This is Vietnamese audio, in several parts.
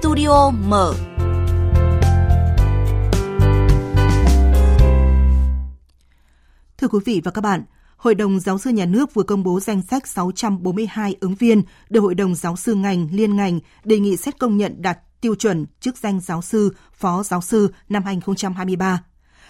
Studio mở. Thưa quý vị và các bạn, Hội đồng Giáo sư Nhà nước vừa công bố danh sách 642 ứng viên được Hội đồng Giáo sư ngành liên ngành đề nghị xét công nhận đạt tiêu chuẩn chức danh giáo sư, phó giáo sư năm 2023.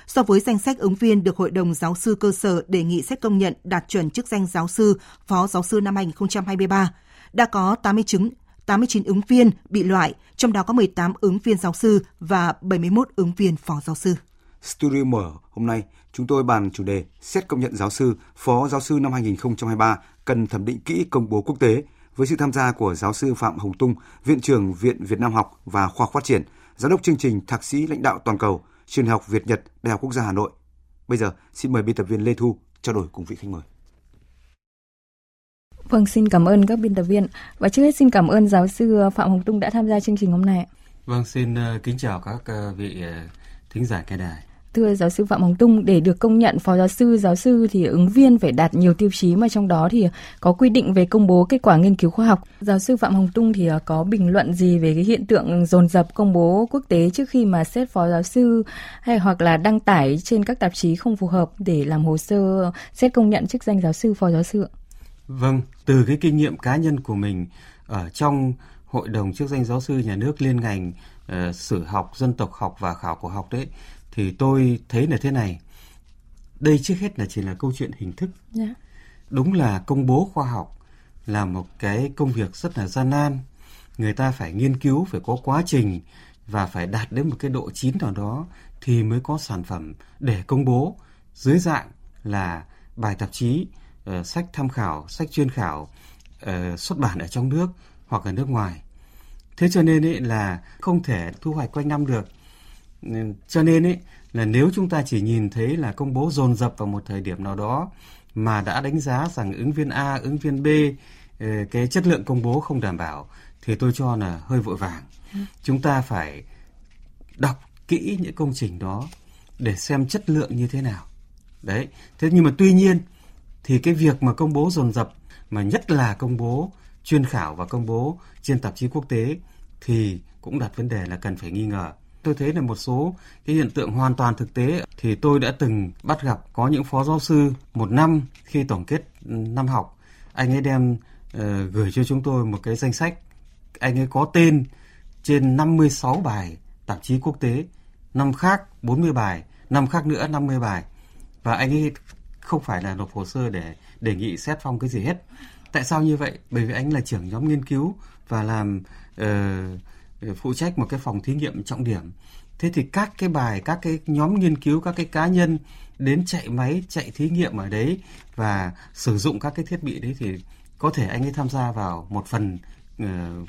So với danh sách ứng viên được Hội đồng Giáo sư cơ sở đề nghị xét công nhận đạt chuẩn chức danh giáo sư, phó giáo sư năm 2023, đã có 80 chứng 89 ứng viên bị loại, trong đó có 18 ứng viên giáo sư và 71 ứng viên phó giáo sư. Studio mở hôm nay chúng tôi bàn chủ đề xét công nhận giáo sư, phó giáo sư năm 2023 cần thẩm định kỹ công bố quốc tế với sự tham gia của giáo sư Phạm Hồng Tung, Viện trưởng Viện Việt Nam học và Khoa học Phát triển, Giám đốc chương trình Thạc sĩ lãnh đạo toàn cầu, Trường học Việt Nhật, Đại học Quốc gia Hà Nội. Bây giờ xin mời biên tập viên Lê Thu trao đổi cùng vị khách mời. Vâng, xin cảm ơn các biên tập viên và trước hết xin cảm ơn giáo sư Phạm Hồng Tung đã tham gia chương trình hôm nay. Vâng, xin uh, kính chào các uh, vị thính giả nghe đài. Thưa giáo sư Phạm Hồng Tung, để được công nhận phó giáo sư, giáo sư thì ứng viên phải đạt nhiều tiêu chí mà trong đó thì có quy định về công bố kết quả nghiên cứu khoa học. Giáo sư Phạm Hồng Tung thì có bình luận gì về cái hiện tượng dồn dập công bố quốc tế trước khi mà xét phó giáo sư hay hoặc là đăng tải trên các tạp chí không phù hợp để làm hồ sơ xét công nhận chức danh giáo sư, phó giáo sư? Vâng, từ cái kinh nghiệm cá nhân của mình ở trong Hội đồng chức danh giáo sư nhà nước liên ngành uh, sử học, dân tộc học và khảo cổ học đấy thì tôi thấy là thế này. Đây trước hết là chỉ là câu chuyện hình thức. Yeah. Dạ. Đúng là công bố khoa học là một cái công việc rất là gian nan. Người ta phải nghiên cứu, phải có quá trình và phải đạt đến một cái độ chín nào đó thì mới có sản phẩm để công bố dưới dạng là bài tạp chí uh, sách tham khảo, sách chuyên khảo uh, xuất bản ở trong nước hoặc ở nước ngoài. Thế cho nên ấy là không thể thu hoạch quanh năm được. Cho nên ấy là nếu chúng ta chỉ nhìn thấy là công bố dồn dập vào một thời điểm nào đó mà đã đánh giá rằng ứng viên A, ứng viên B uh, cái chất lượng công bố không đảm bảo thì tôi cho là hơi vội vàng. Ừ. Chúng ta phải đọc kỹ những công trình đó để xem chất lượng như thế nào. Đấy. Thế nhưng mà tuy nhiên thì cái việc mà công bố dồn dập mà nhất là công bố chuyên khảo và công bố trên tạp chí quốc tế thì cũng đặt vấn đề là cần phải nghi ngờ. Tôi thấy là một số cái hiện tượng hoàn toàn thực tế thì tôi đã từng bắt gặp có những phó giáo sư một năm khi tổng kết năm học anh ấy đem uh, gửi cho chúng tôi một cái danh sách anh ấy có tên trên 56 bài tạp chí quốc tế, năm khác 40 bài, năm khác nữa 50 bài. Và anh ấy không phải là nộp hồ sơ để đề nghị xét phong cái gì hết. Tại sao như vậy? Bởi vì anh là trưởng nhóm nghiên cứu và làm uh, phụ trách một cái phòng thí nghiệm trọng điểm. Thế thì các cái bài, các cái nhóm nghiên cứu, các cái cá nhân đến chạy máy, chạy thí nghiệm ở đấy và sử dụng các cái thiết bị đấy thì có thể anh ấy tham gia vào một phần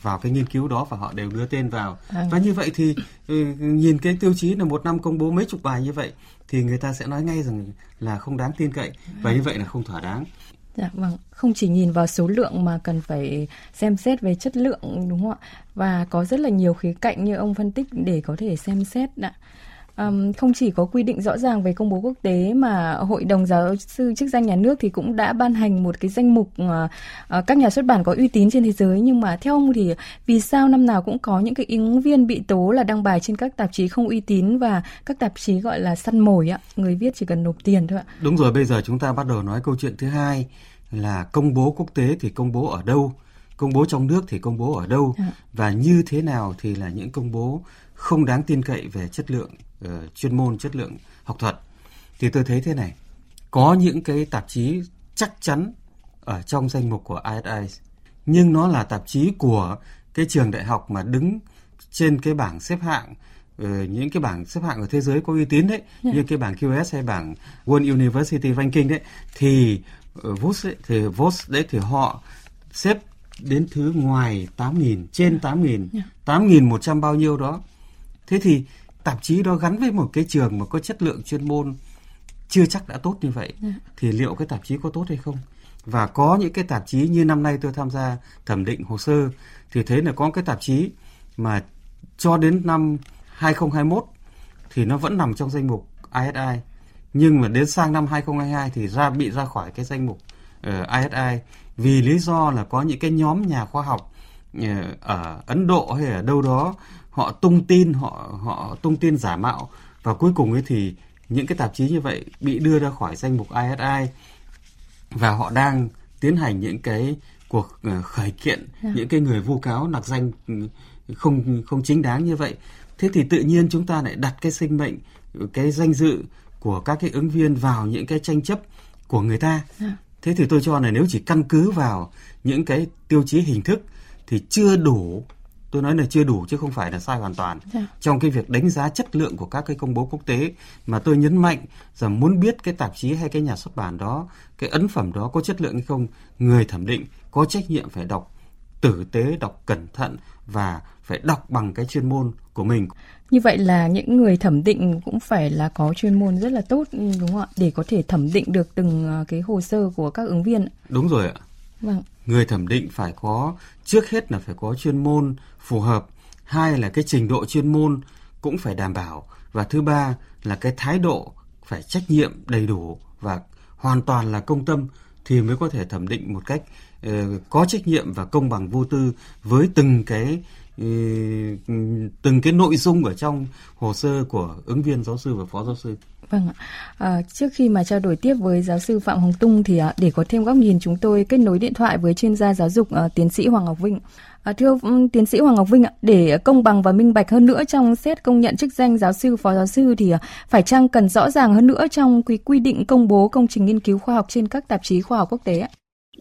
vào cái nghiên cứu đó và họ đều đưa tên vào. À. Và như vậy thì uh, nhìn cái tiêu chí là một năm công bố mấy chục bài như vậy thì người ta sẽ nói ngay rằng là không đáng tin cậy và như vậy là không thỏa đáng. Dạ vâng, không chỉ nhìn vào số lượng mà cần phải xem xét về chất lượng đúng không ạ? Và có rất là nhiều khía cạnh như ông phân tích để có thể xem xét ạ. Um, không chỉ có quy định rõ ràng về công bố quốc tế mà hội đồng giáo sư chức danh nhà nước thì cũng đã ban hành một cái danh mục uh, uh, các nhà xuất bản có uy tín trên thế giới. Nhưng mà theo ông thì vì sao năm nào cũng có những cái ứng viên bị tố là đăng bài trên các tạp chí không uy tín và các tạp chí gọi là săn mồi ạ người viết chỉ cần nộp tiền thôi ạ. Đúng rồi bây giờ chúng ta bắt đầu nói câu chuyện thứ hai là công bố quốc tế thì công bố ở đâu công bố trong nước thì công bố ở đâu. À. và như thế nào thì là những công bố không đáng tin cậy về chất lượng uh, chuyên môn chất lượng học thuật thì tôi thấy thế này có những cái tạp chí chắc chắn ở trong danh mục của ISI nhưng nó là tạp chí của cái trường đại học mà đứng trên cái bảng xếp hạng uh, những cái bảng xếp hạng ở thế giới có uy tín đấy yeah. Dạ. như cái bảng QS hay bảng World University Ranking đấy thì uh, VOS ấy, thì VOS đấy thì họ xếp đến thứ ngoài 8.000 trên 8.000 yeah. 8.100 bao nhiêu đó thế thì tạp chí đó gắn với một cái trường mà có chất lượng chuyên môn chưa chắc đã tốt như vậy ừ. thì liệu cái tạp chí có tốt hay không và có những cái tạp chí như năm nay tôi tham gia thẩm định hồ sơ thì thấy là có cái tạp chí mà cho đến năm 2021 thì nó vẫn nằm trong danh mục ISI nhưng mà đến sang năm 2022 thì ra bị ra khỏi cái danh mục uh, ờ, ISI vì lý do là có những cái nhóm nhà khoa học ở Ấn Độ hay ở đâu đó họ tung tin họ họ tung tin giả mạo và cuối cùng ấy thì những cái tạp chí như vậy bị đưa ra khỏi danh mục ISI và họ đang tiến hành những cái cuộc ờ, khởi kiện yeah. Dạ. những cái người vu cáo nặc danh ừ, không không chính đáng như vậy thế thì tự nhiên chúng ta lại đặt cái sinh mệnh cái danh dự của các cái ứng viên vào những cái tranh chấp của người ta yeah. Dạ. thế thì tôi cho là nếu chỉ căn cứ vào những cái tiêu chí hình thức thì chưa đủ tôi nói là chưa đủ chứ không phải là sai hoàn toàn. Dạ. trong cái việc đánh giá chất lượng của các cái công bố quốc tế mà tôi nhấn mạnh rằng muốn biết cái tạp chí hay cái nhà xuất bản đó cái ấn phẩm đó có chất lượng hay không người thẩm định có trách nhiệm phải đọc tử tế đọc cẩn thận và phải đọc bằng cái chuyên môn của mình. Như vậy là những người thẩm định cũng phải là có chuyên môn rất là tốt đúng không ạ? Để có thể thẩm định được từng ờ, cái hồ sơ của các ứng viên đúng rồi ạ. Vâng người thẩm định phải có trước hết là phải có chuyên môn phù hợp hai là cái trình độ chuyên môn cũng phải đảm bảo và thứ ba là cái thái độ phải trách nhiệm đầy đủ và hoàn toàn là công tâm thì mới có thể thẩm định một cách uh, có trách nhiệm và công bằng vô tư với từng cái uh, Ừ, từng cái nội dung ở trong hồ sơ của ứng viên giáo sư và phó giáo sư. Vâng ạ. À, trước khi mà trao đổi tiếp với giáo sư Phạm Hồng Tung thì à, để có thêm góc nhìn chúng tôi kết nối điện thoại với chuyên gia giáo dục à, tiến sĩ Hoàng Ngọc Vinh. À, thưa um, tiến sĩ Hoàng Ngọc Vinh ạ, để công bằng và minh bạch hơn nữa trong xét công nhận chức danh giáo sư, phó giáo sư thì à, phải chăng cần rõ ràng hơn nữa trong quy quy định công bố công trình nghiên cứu khoa học trên các tạp chí khoa học quốc tế ạ?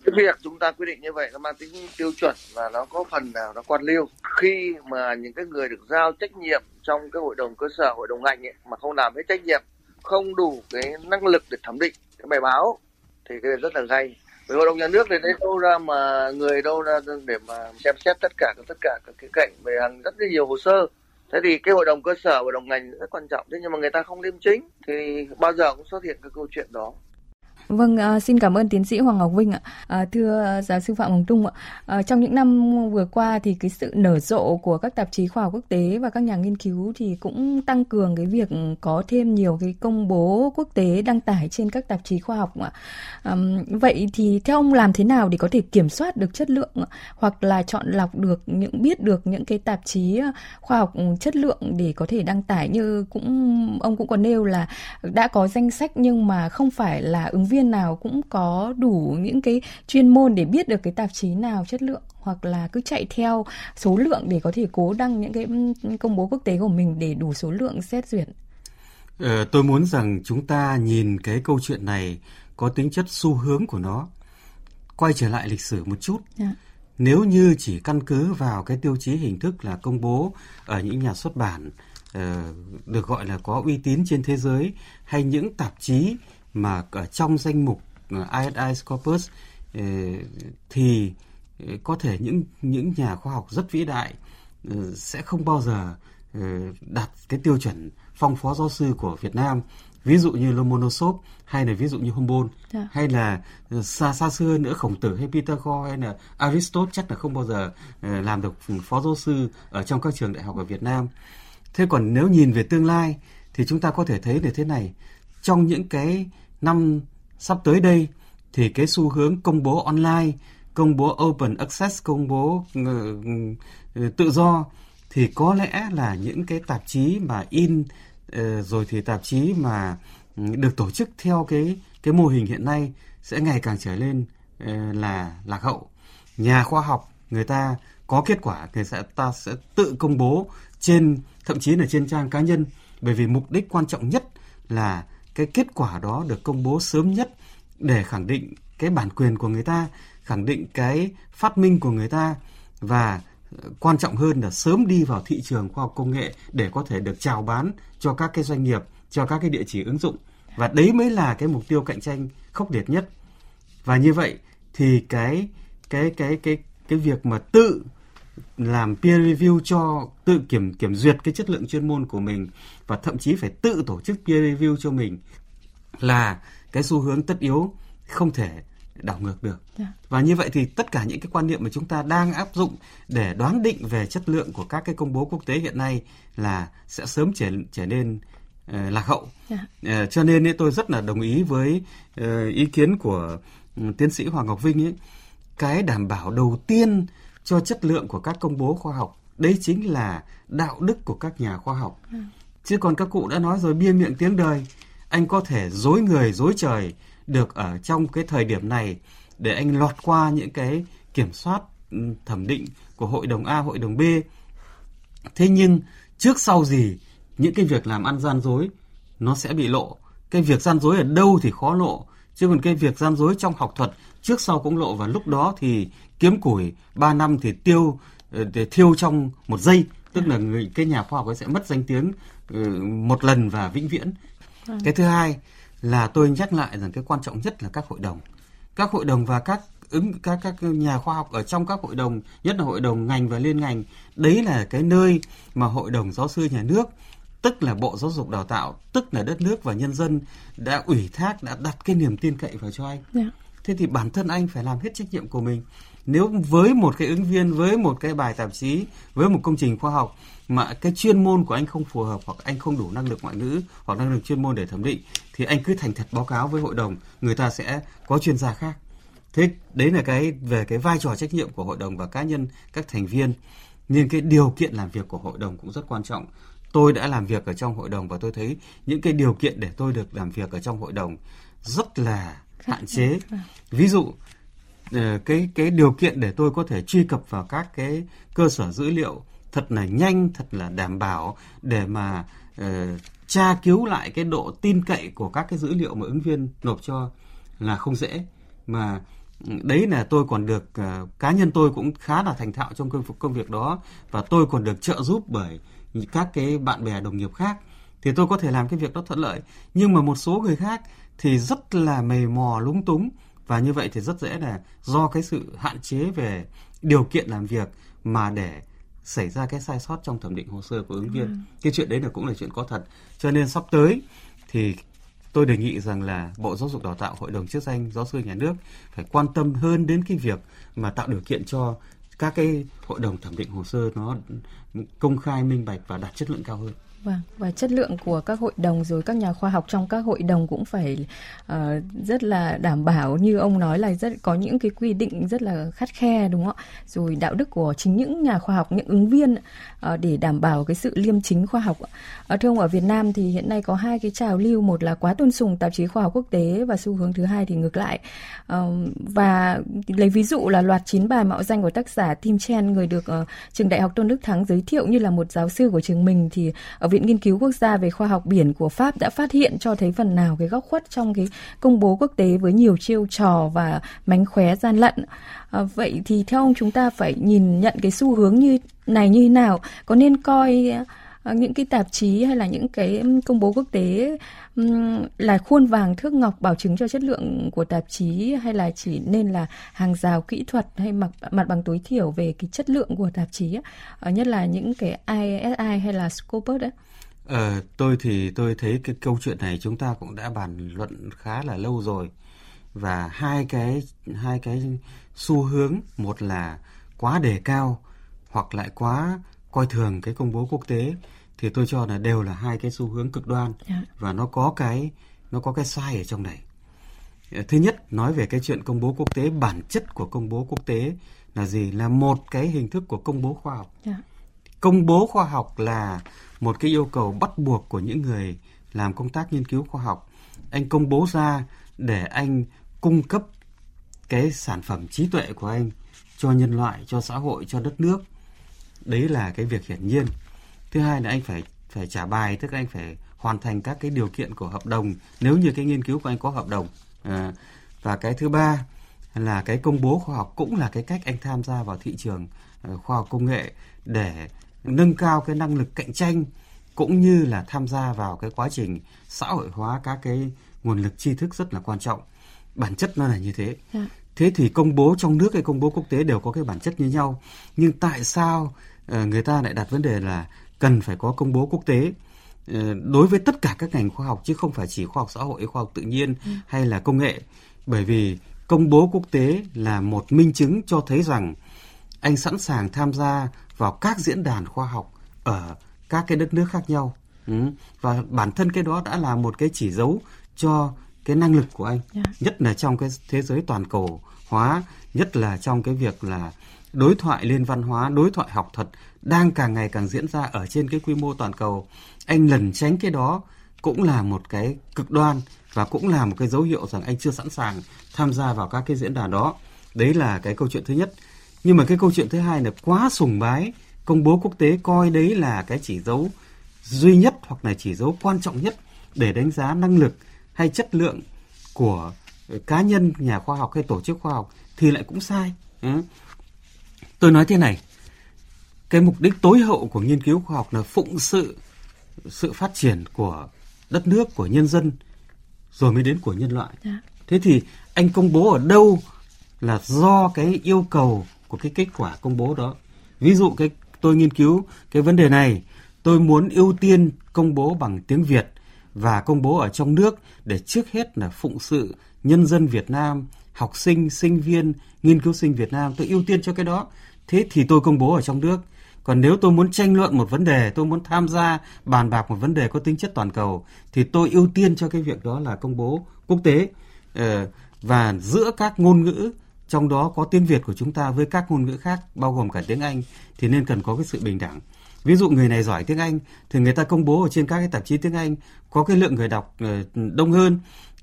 Cái việc chúng ta quy định như vậy nó mang tính tiêu chuẩn và nó có phần nào nó quan liêu. Khi mà những cái người được giao trách nhiệm trong cái hội đồng cơ sở, hội đồng ngành ấy, mà không làm hết trách nhiệm, không đủ cái năng lực để thẩm định cái bài báo thì cái này rất là gay. Với hội đồng nhà nước thì đấy đâu ra mà người đâu ra để mà xem xét tất cả tất cả các cái cạnh về hàng rất là nhiều hồ sơ. Thế thì cái hội đồng cơ sở hội đồng ngành rất quan trọng. Thế nhưng mà người ta không liêm chính thì bao giờ cũng xuất hiện cái câu chuyện đó. Vâng, à, xin cảm ơn tiến sĩ Hoàng Ngọc Vinh ạ. À, thưa giáo sư Phạm Hồng Tung ạ, à, trong những năm vừa qua thì cái sự nở rộ của các tạp chí khoa học quốc tế và các nhà nghiên cứu thì cũng tăng cường cái việc có thêm nhiều cái công bố quốc tế đăng tải trên các tạp chí khoa học ạ. À, vậy thì theo ông làm thế nào để có thể kiểm soát được chất lượng hoặc là chọn lọc được những biết được những cái tạp chí khoa học chất lượng để có thể đăng tải như cũng ông cũng có nêu là đã có danh sách nhưng mà không phải là ứng viên nào cũng có đủ những cái chuyên môn để biết được cái tạp chí nào chất lượng hoặc là cứ chạy theo số lượng để có thể cố đăng những cái công bố quốc tế của mình để đủ số lượng xét duyệt. Ờ, tôi muốn rằng chúng ta nhìn cái câu chuyện này có tính chất xu hướng của nó. Quay trở lại lịch sử một chút. Yeah. Dạ. Nếu như chỉ căn cứ vào cái tiêu chí hình thức là công bố ở những nhà xuất bản uh, được gọi là có uy tín trên thế giới hay những tạp chí mà ở trong danh mục ISI ờ, Scopus ờ, thì ờ, có thể những những nhà khoa học rất vĩ đại sẽ không bao giờ đạt cái tiêu chuẩn phong phó giáo sư của Việt Nam ví dụ như Lomonosov hay là ví dụ như Humboldt. Dạ. hay là xa xa xưa nữa Khổng Tử hay Pythagore hay là Aristotle chắc là không bao giờ làm được phó giáo sư ở trong các trường đại học ở Việt Nam. Thế còn nếu nhìn về tương lai thì chúng ta có thể thấy được thế này trong những cái năm sắp tới đây thì cái xu hướng công bố online, công bố open access, công bố uh, tự do thì có lẽ là những cái tạp chí mà in uh, rồi thì tạp chí mà ừ, được tổ chức theo cái cái mô hình hiện nay sẽ ngày càng trở lên uh, là lạc hậu. Nhà khoa học người ta có kết quả thì sẽ ta sẽ tự công bố trên thậm chí là trên trang cá nhân bởi vì mục đích quan trọng nhất là cái kết quả đó được công bố sớm nhất để khẳng định cái bản quyền của người ta, khẳng định cái phát minh của người ta và ờ, quan trọng hơn là sớm đi vào thị trường khoa học công nghệ để có thể được chào bán cho các cái doanh nghiệp, cho các cái địa chỉ ứng dụng. Và đấy mới là cái mục tiêu cạnh tranh khốc liệt nhất. Và như vậy thì cái cái cái cái cái việc mà tự làm peer review cho tự kiểm kiểm duyệt cái chất lượng chuyên môn của mình và thậm chí phải tự tổ chức peer review cho mình là cái xu hướng tất yếu không thể đảo ngược được. Yeah. Dạ. Và như vậy thì tất cả những cái quan niệm mà chúng ta đang áp dụng để đoán định về chất lượng của các cái công bố quốc tế hiện nay là sẽ sớm trở trở nên uh, lạc hậu. Yeah. Dạ. Uh, cho nên ấy, tôi rất là đồng ý với uh, ý kiến của um, tiến sĩ Hoàng Ngọc Vinh ấy. Cái đảm bảo đầu tiên cho chất lượng của các công bố khoa học đấy chính là đạo đức của các nhà khoa học ừ. chứ còn các cụ đã nói rồi bia miệng tiếng đời anh có thể dối người dối trời được ở trong cái thời điểm này để anh lọt qua những cái kiểm soát ừ, thẩm định của hội đồng A, hội đồng B. Thế nhưng trước sau gì những cái việc làm ăn gian dối nó sẽ bị lộ. Cái việc gian dối ở đâu thì khó lộ, chứ còn cái việc gian dối trong học thuật trước sau cũng lộ và lúc đó thì kiếm củi 3 năm thì tiêu ờ, để thiêu trong một giây, tức là người cái nhà khoa học ấy sẽ mất danh tiếng ừ, một lần và vĩnh viễn. Vâng. Cái thứ hai là tôi nhắc lại rằng cái quan trọng nhất là các hội đồng. Các hội đồng và các ứng các các nhà khoa học ở trong các hội đồng, nhất là hội đồng ngành và liên ngành, đấy là cái nơi mà hội đồng giáo sư nhà nước tức là Bộ Giáo dục Đào tạo, tức là đất nước và nhân dân đã ủy thác, đã đặt cái niềm tin cậy vào cho anh. Yeah. Dạ. Thế thì bản thân anh phải làm hết trách nhiệm của mình. Nếu với một cái ứng viên, với một cái bài tạp chí, với một công trình khoa học mà cái chuyên môn của anh không phù hợp hoặc anh không đủ năng lực ngoại ngữ hoặc năng lực chuyên môn để thẩm định thì anh cứ thành thật báo cáo với hội đồng, người ta sẽ có chuyên gia khác. Thế đấy là cái về cái vai trò trách nhiệm của hội đồng và cá nhân các thành viên. Nhưng cái điều kiện làm việc của hội đồng cũng rất quan trọng tôi đã làm việc ở trong hội đồng và tôi thấy những cái điều kiện để tôi được làm việc ở trong hội đồng rất là hạn chế vâng. ví dụ ờ, cái cái điều kiện để tôi có thể truy cập vào các cái cơ sở dữ liệu thật là nhanh thật là đảm bảo để mà uh, tra cứu lại cái độ tin cậy của các cái dữ liệu mà ứng viên nộp cho là không dễ mà đấy là tôi còn được uh, cá nhân tôi cũng khá là thành thạo trong công công việc đó và tôi còn được trợ giúp bởi các cái bạn bè đồng nghiệp khác thì tôi có thể làm cái việc đó thuận lợi nhưng mà một số người khác thì rất là mầy mò lúng túng và như vậy thì rất dễ là do cái sự hạn chế về điều kiện làm việc mà để xảy ra cái sai sót trong thẩm định hồ sơ của ứng viên. Ừ. Cái chuyện đấy là cũng là chuyện có thật. Cho nên sắp tới thì tôi đề nghị rằng là Bộ Giáo dục Đào tạo, Hội đồng chức danh giáo sư nhà nước phải quan tâm hơn đến cái việc mà tạo điều kiện cho các cái hội đồng thẩm định hồ sơ nó công khai minh bạch và đạt chất lượng cao hơn. Vâng, và chất lượng của các hội đồng rồi các nhà khoa học trong các hội đồng cũng phải uh, rất là đảm bảo như ông nói là rất có những cái quy định rất là khắt khe đúng không ạ? Rồi đạo đức của chính những nhà khoa học, những ứng viên uh, để đảm bảo cái sự liêm chính khoa học. Uh, thưa ông ở Việt Nam thì hiện nay có hai cái trào lưu, một là quá tôn sùng tạp chí khoa học quốc tế và xu hướng thứ hai thì ngược lại. Uh, và lấy ví dụ là loạt chín bài mạo danh của tác giả Tim Chen người được uh, trường Đại học Tôn Đức Thắng giới thiệu như là một giáo sư của trường mình thì ở Viện Nghiên cứu Quốc gia về khoa học biển của Pháp đã phát hiện cho thấy phần nào cái góc khuất trong cái công bố quốc tế với nhiều chiêu trò và mánh khóe gian lận. À, vậy thì theo ông chúng ta phải nhìn nhận cái xu hướng như này như thế nào? Có nên coi uh, À, những cái tạp chí hay là những cái công bố quốc tế là khuôn vàng thước ngọc bảo chứng cho chất lượng của tạp chí hay là chỉ nên là hàng rào kỹ thuật hay mặt mặt bằng tối thiểu về cái chất lượng của tạp chí ờ, nhất là những cái ISI hay là Scopus đấy. Ờ, tôi thì tôi thấy cái câu chuyện này chúng ta cũng đã bàn luận khá là lâu rồi và hai cái hai cái xu hướng một là quá đề cao hoặc lại quá coi thường cái công bố quốc tế thì tôi cho là đều là hai cái xu hướng cực đoan yeah. Dạ. và nó có cái nó có cái sai ở trong này. Ờ, thứ nhất nói về cái chuyện công bố quốc tế bản chất của công bố quốc tế là gì? Là một cái hình thức của công bố khoa học. Yeah. Dạ. Công bố khoa học là một cái yêu cầu bắt buộc của những người làm công tác nghiên cứu khoa học. Anh công bố ra để anh cung cấp cái sản phẩm trí tuệ của anh cho nhân loại, cho xã hội, cho đất nước. Đấy là cái việc hiển nhiên. Thứ hai là anh phải phải trả bài, tức là anh phải hoàn thành các cái điều kiện của hợp đồng nếu như cái nghiên cứu của anh có hợp đồng. À, và cái thứ ba là cái công bố khoa học cũng là cái cách anh tham gia vào thị trường uh, khoa học công nghệ để nâng cao cái năng lực cạnh tranh cũng như là tham gia vào cái quá trình xã hội hóa các cái nguồn lực tri thức rất là quan trọng bản chất nó là như thế. Dạ. thế thì công bố trong nước hay công bố quốc tế đều có cái bản chất như nhau nhưng tại sao người ta lại đặt vấn đề là cần phải có công bố quốc tế uh, đối với tất cả các ngành khoa học chứ không phải chỉ khoa học xã hội khoa học tự nhiên ừ. hay là công nghệ bởi vì công bố quốc tế là một minh chứng cho thấy rằng anh sẵn sàng tham gia vào các diễn đàn khoa học ở các cái đất nước khác nhau ừ. và bản thân cái đó đã là một cái chỉ dấu cho cái năng lực của anh yeah. Dạ. nhất là trong cái thế giới toàn cầu hóa nhất là trong cái việc là đối thoại liên văn hóa, đối thoại học thuật đang càng ngày càng diễn ra ở trên cái quy mô toàn cầu. Anh lần tránh cái đó cũng là một cái cực đoan và cũng là một cái dấu hiệu rằng anh chưa sẵn sàng tham gia vào các cái diễn đàn đó. Đấy là cái câu chuyện thứ nhất. Nhưng mà cái câu chuyện thứ hai là quá sùng bái công bố quốc tế coi đấy là cái chỉ dấu duy nhất hoặc là chỉ dấu quan trọng nhất để đánh giá năng lực hay chất lượng của cá nhân nhà khoa học hay tổ chức khoa học thì lại cũng sai. Ừ. Tôi nói thế này, cái mục đích tối hậu của nghiên cứu khoa học là phụng sự sự phát triển của đất nước, của nhân dân, rồi mới đến của nhân loại. Dạ. Thế thì anh công bố ở đâu là do cái yêu cầu của cái kết quả công bố đó. Ví dụ cái tôi nghiên cứu cái vấn đề này, tôi muốn ưu tiên công bố bằng tiếng Việt và công bố ở trong nước để trước hết là phụng sự nhân dân Việt Nam, học sinh, sinh viên, nghiên cứu sinh Việt Nam, tôi ưu tiên cho cái đó. Thế thì tôi công bố ở trong nước. Còn nếu tôi muốn tranh luận một vấn đề, tôi muốn tham gia bàn bạc một vấn đề có tính chất toàn cầu, thì tôi ưu tiên cho cái việc đó là công bố quốc tế. Ờ, và giữa các ngôn ngữ trong đó có tiếng Việt của chúng ta với các ngôn ngữ khác bao gồm cả tiếng Anh thì nên cần có cái sự bình đẳng. Ví dụ người này giỏi tiếng Anh thì người ta công bố ở trên các cái tạp chí tiếng Anh có cái lượng người đọc ờ, đông hơn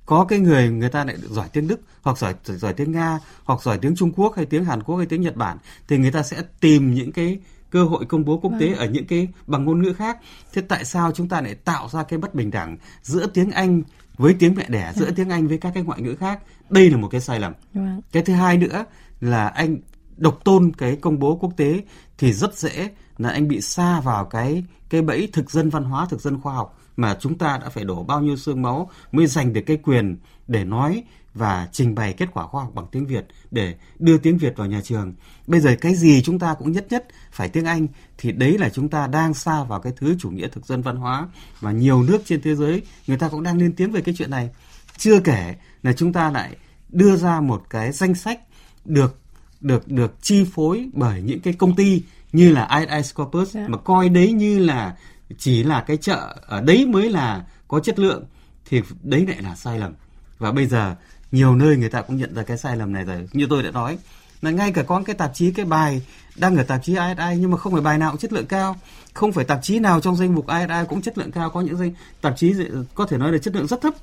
có cái người người ta lại giỏi tiếng Đức hoặc giỏi giỏi tiếng Nga hoặc giỏi tiếng Trung Quốc hay tiếng Hàn Quốc hay tiếng Nhật Bản thì người ta sẽ tìm những cái cơ hội công bố quốc tế vâng. ở những cái bằng ngôn ngữ khác. Thế tại sao chúng ta lại tạo ra cái bất bình đẳng giữa tiếng Anh với tiếng mẹ đẻ, giữa vâng. tiếng Anh với các cái ngoại ngữ khác? Đây là một cái sai lầm. Vâng. Cái thứ hai nữa là anh độc tôn cái công bố quốc tế thì rất dễ là anh bị xa vào cái cái bẫy thực dân văn hóa, thực dân khoa học mà chúng ta đã phải đổ bao nhiêu xương máu mới giành được cái quyền để nói và trình bày kết quả khoa học bằng tiếng Việt để đưa tiếng Việt vào nhà trường. Bây giờ cái gì chúng ta cũng nhất nhất phải tiếng Anh thì đấy là chúng ta đang xa vào cái thứ chủ nghĩa thực dân văn hóa và nhiều nước trên thế giới người ta cũng đang lên tiếng về cái chuyện này. Chưa kể là chúng ta lại đưa ra một cái danh sách được được được chi phối bởi những cái công ty như là ISI Scopus yeah. Dạ. mà coi đấy như là chỉ là cái chợ, ở đấy mới là có chất lượng, thì đấy lại là sai lầm. Và bây giờ, nhiều nơi người ta cũng nhận ra cái sai lầm này rồi, như tôi đã nói. Là ngay cả có cái tạp chí, cái bài đăng ở tạp chí ISI nhưng mà không phải bài nào cũng chất lượng cao. Không phải tạp chí nào trong danh mục ISI cũng chất lượng cao, có những danh, tạp chí có thể nói là chất lượng rất thấp.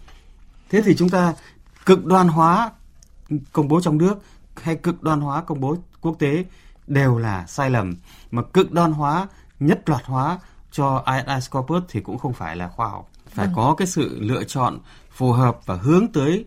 Thế thì chúng ta cực đoan hóa công bố trong nước, hay cực đoan hóa công bố quốc tế đều là sai lầm. Mà cực đoan hóa, nhất loạt hóa cho ISI Scopus thì cũng không phải là khoa học. Phải ừ. có cái sự lựa chọn phù hợp và hướng tới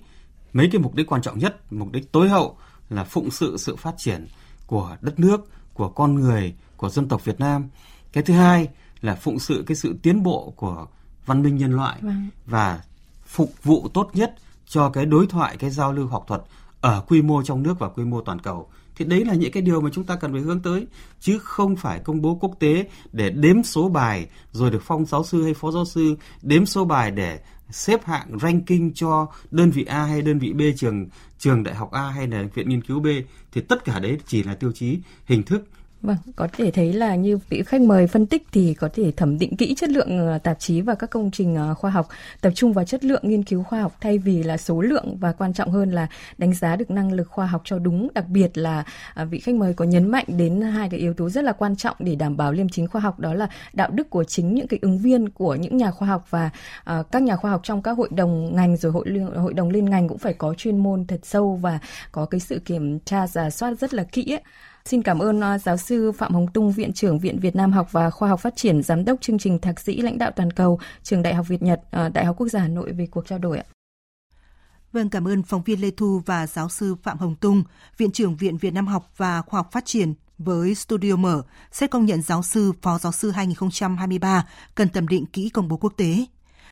mấy cái mục đích quan trọng nhất, mục đích tối hậu là phụng sự sự phát triển của đất nước, của con người, của dân tộc Việt Nam. Cái thứ hai là phụng sự cái sự tiến bộ của văn minh nhân loại vâng. và phục vụ tốt nhất cho cái đối thoại, cái giao lưu học thuật ở quy mô trong nước và quy mô toàn cầu thì đấy là những cái điều mà chúng ta cần phải hướng tới, chứ không phải công bố quốc tế để đếm số bài rồi được phong giáo sư hay phó giáo sư đếm số bài để xếp hạng ranking cho đơn vị A hay đơn vị B trường trường đại học A hay là viện nghiên cứu B. Thì tất cả đấy chỉ là tiêu chí, hình thức Vâng, có thể thấy là như vị khách mời phân tích thì có thể thẩm định kỹ chất lượng ờ, tạp chí và các công trình ờ, khoa học, tập trung vào chất lượng nghiên cứu khoa học thay vì là số lượng và quan trọng hơn là đánh giá được năng lực khoa học cho đúng. Đặc biệt là à, vị khách mời có nhấn mạnh đến hai cái yếu tố rất là quan trọng để đảm bảo liêm chính khoa học đó là đạo đức của chính những cái ứng viên của những nhà khoa học và ờ, các nhà khoa học trong các hội đồng ngành rồi hội hội đồng liên ngành cũng phải có chuyên môn thật sâu và có cái sự kiểm tra giả soát rất là kỹ ấy. Xin cảm ơn à, giáo sư Phạm Hồng Tung, Viện trưởng Viện Việt Nam học và Khoa học Phát triển, Giám đốc chương trình Thạc sĩ lãnh đạo toàn cầu, Trường Đại học Việt Nhật, à, Đại học Quốc gia Hà Nội về cuộc trao đổi ạ. Vâng, cảm ơn phóng viên Lê Thu và giáo sư Phạm Hồng Tung, Viện trưởng Viện Việt Nam học và Khoa học Phát triển với Studio Mở, xét công nhận giáo sư, phó giáo sư 2023 cần thẩm định kỹ công bố quốc tế.